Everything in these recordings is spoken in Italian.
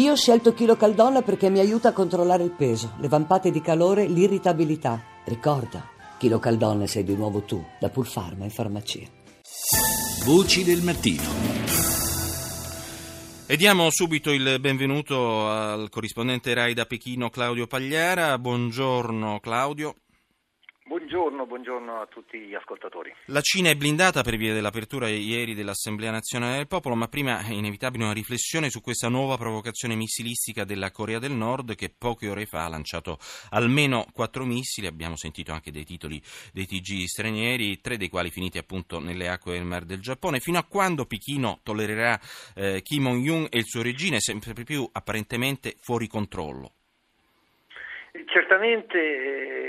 Io ho scelto Chilo Caldonna perché mi aiuta a controllare il peso, le vampate di calore, l'irritabilità. Ricorda, Chilo Caldonna sei di nuovo tu, da Pulfarma in farmacia. Voci del mattino. E diamo subito il benvenuto al corrispondente RAI da Pechino Claudio Pagliara. Buongiorno Claudio. Buongiorno, buongiorno, a tutti gli ascoltatori. La Cina è blindata per via dell'apertura ieri dell'Assemblea nazionale del popolo, ma prima è inevitabile una riflessione su questa nuova provocazione missilistica della Corea del Nord che poche ore fa ha lanciato almeno quattro missili, abbiamo sentito anche dei titoli dei TG stranieri, tre dei quali finiti appunto nelle acque del Mar del Giappone. Fino a quando Pechino tollererà eh, Kim Jong-un e il suo regime sempre più apparentemente fuori controllo? Certamente...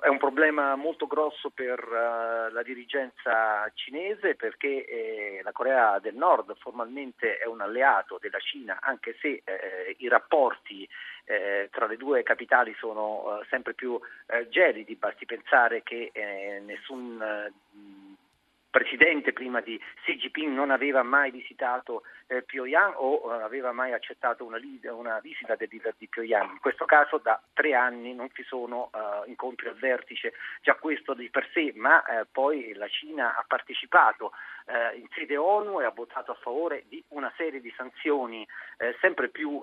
È un problema molto grosso per uh, la dirigenza cinese perché eh, la Corea del Nord formalmente è un alleato della Cina, anche se eh, i rapporti eh, tra le due capitali sono eh, sempre più eh, gelidi, basti pensare che nessun presidente prima di Xi Jinping non aveva mai visitato eh, Pyongyang o eh, aveva mai accettato una, una, visita del leader di Pyongyang. In questo caso da tre anni non ci sono eh, incontri al vertice, già questo di per sé, ma eh, poi la Cina ha partecipato eh, in sede ONU e ha votato a favore di una serie di sanzioni eh, sempre più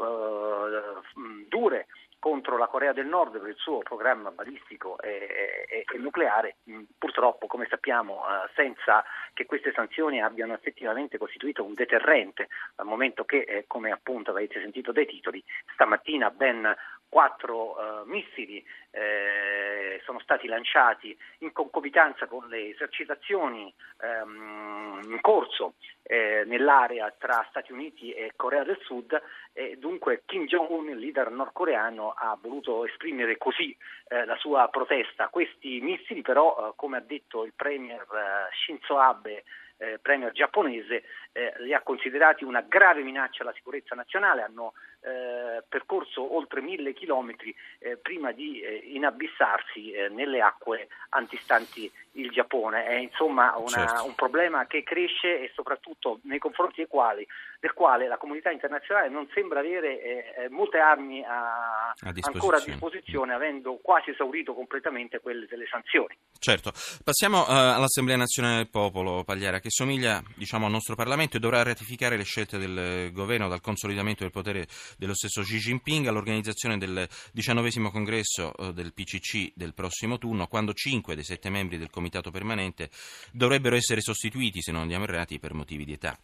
dure contro la Corea del Nord per il suo programma balistico e, e, e nucleare, purtroppo come sappiamo eh, senza che queste sanzioni abbiano effettivamente costituito un deterrente, dal momento che, eh, come appunto avete sentito dai titoli, stamattina ben quattro uh, missili eh, sono stati lanciati in concomitanza con le esercitazioni ehm, in corso eh, nell'area tra Stati Uniti e Corea del Sud e dunque Kim Jong-un, il leader nordcoreano, ha voluto esprimere così eh, la sua protesta. Questi missili però, eh, come ha detto il premier eh, Shinzo Abe, eh, premier giapponese, eh, li ha considerati una grave minaccia alla sicurezza nazionale, hanno eh, percorso oltre mille chilometri eh, prima di eh, inabissarsi eh, nelle acque antistanti il Giappone. È insomma una, certo. un problema che cresce e soprattutto nei confronti dei quali, del quale la comunità internazionale non sembra avere eh, molte armi a, a ancora a disposizione, avendo quasi esaurito completamente quelle delle sanzioni. Certo, passiamo all'Assemblea nazionale del popolo, Pagliara, che somiglia diciamo, al nostro Parlamento e dovrà ratificare le scelte del governo dal consolidamento del potere dello stesso Xi Jinping all'organizzazione del diciannovesimo congresso eh, del PCC del prossimo turno, quando cinque dei sette membri del comitato permanente dovrebbero essere sostituiti, se non andiamo errati, per motivi di età.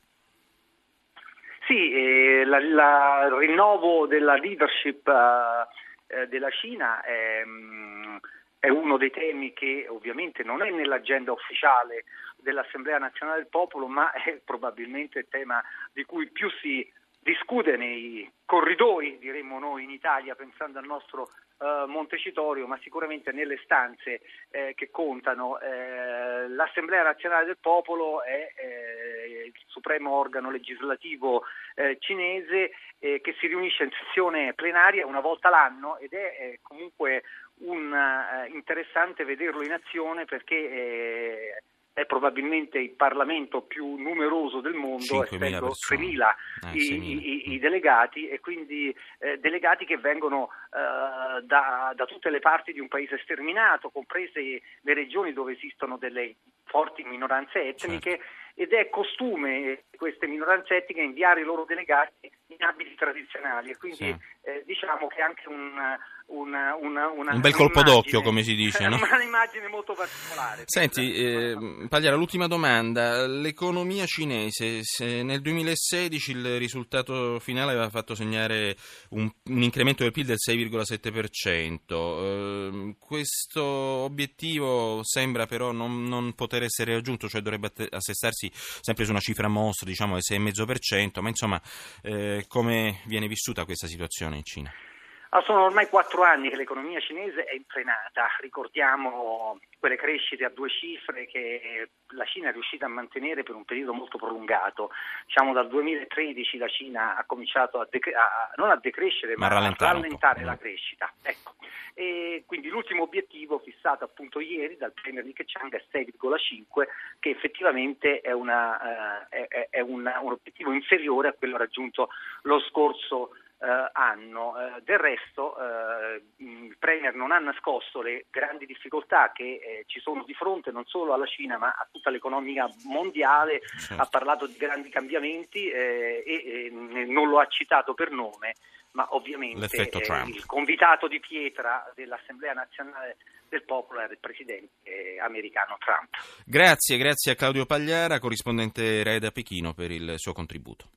Sì, eh, il rinnovo della leadership uh, eh, della Cina è, um, è, uno dei temi che ovviamente non è nell'agenda ufficiale dell'Assemblea nazionale del popolo, ma è probabilmente il tema di cui più si discute nei corridoi, diremmo noi in Italia, pensando al nostro eh, Montecitorio, ma sicuramente nelle stanze eh, che contano. Eh, L'Assemblea nazionale del popolo è eh, il supremo organo legislativo eh, cinese eh, che si riunisce in sessione plenaria una volta l'anno ed è comunque un, interessante vederlo in azione perché è probabilmente il Parlamento più numeroso del mondo, essendo 6.000 eh, i, i, i, delegati e quindi eh, delegati che vengono eh, da, da, tutte le parti di un paese sterminato, comprese le regioni dove esistono delle forti minoranze etniche certo. ed è costume queste minoranze etniche inviare i loro delegati in abiti tradizionali e quindi sì. eh, diciamo che è anche un, una, una, una, un bel colpo d'occhio come si dice no? un'immagine molto particolare senti eh, Pagliara l'ultima domanda l'economia cinese nel 2016 il risultato finale aveva fatto segnare un, un incremento del PIL del 6,7% eh, questo obiettivo sembra però non, non, poter essere raggiunto cioè dovrebbe assestarsi sempre su una cifra mostra diciamo del 6,5% ma insomma eh, come viene vissuta questa situazione in Cina? Ah, sono ormai quattro anni che l'economia cinese è infrenata, ricordiamo quelle crescite a due cifre che la Cina è riuscita a mantenere per un periodo molto prolungato. Diciamo dal 2013 la Cina ha cominciato a, dec- a non a decrescere ma, ma a rallentare la crescita. Ecco. quindi l'ultimo obiettivo fissato appunto ieri dal Premier Li Keqiang è 6,5 che effettivamente è, una, uh, è, è una, un obiettivo inferiore a quello raggiunto lo scorso eh, hanno. Eh, del resto eh, il Premier non ha nascosto le grandi difficoltà che eh, ci sono di fronte non solo alla Cina ma a tutta l'economia mondiale, certo. ha parlato di grandi cambiamenti e, e non lo ha citato per nome ma ovviamente eh, il convitato di pietra dell'Assemblea nazionale del popolo era il presidente americano Trump. Grazie, grazie a Claudio Pagliara, corrispondente Rai da Pechino, per il suo contributo.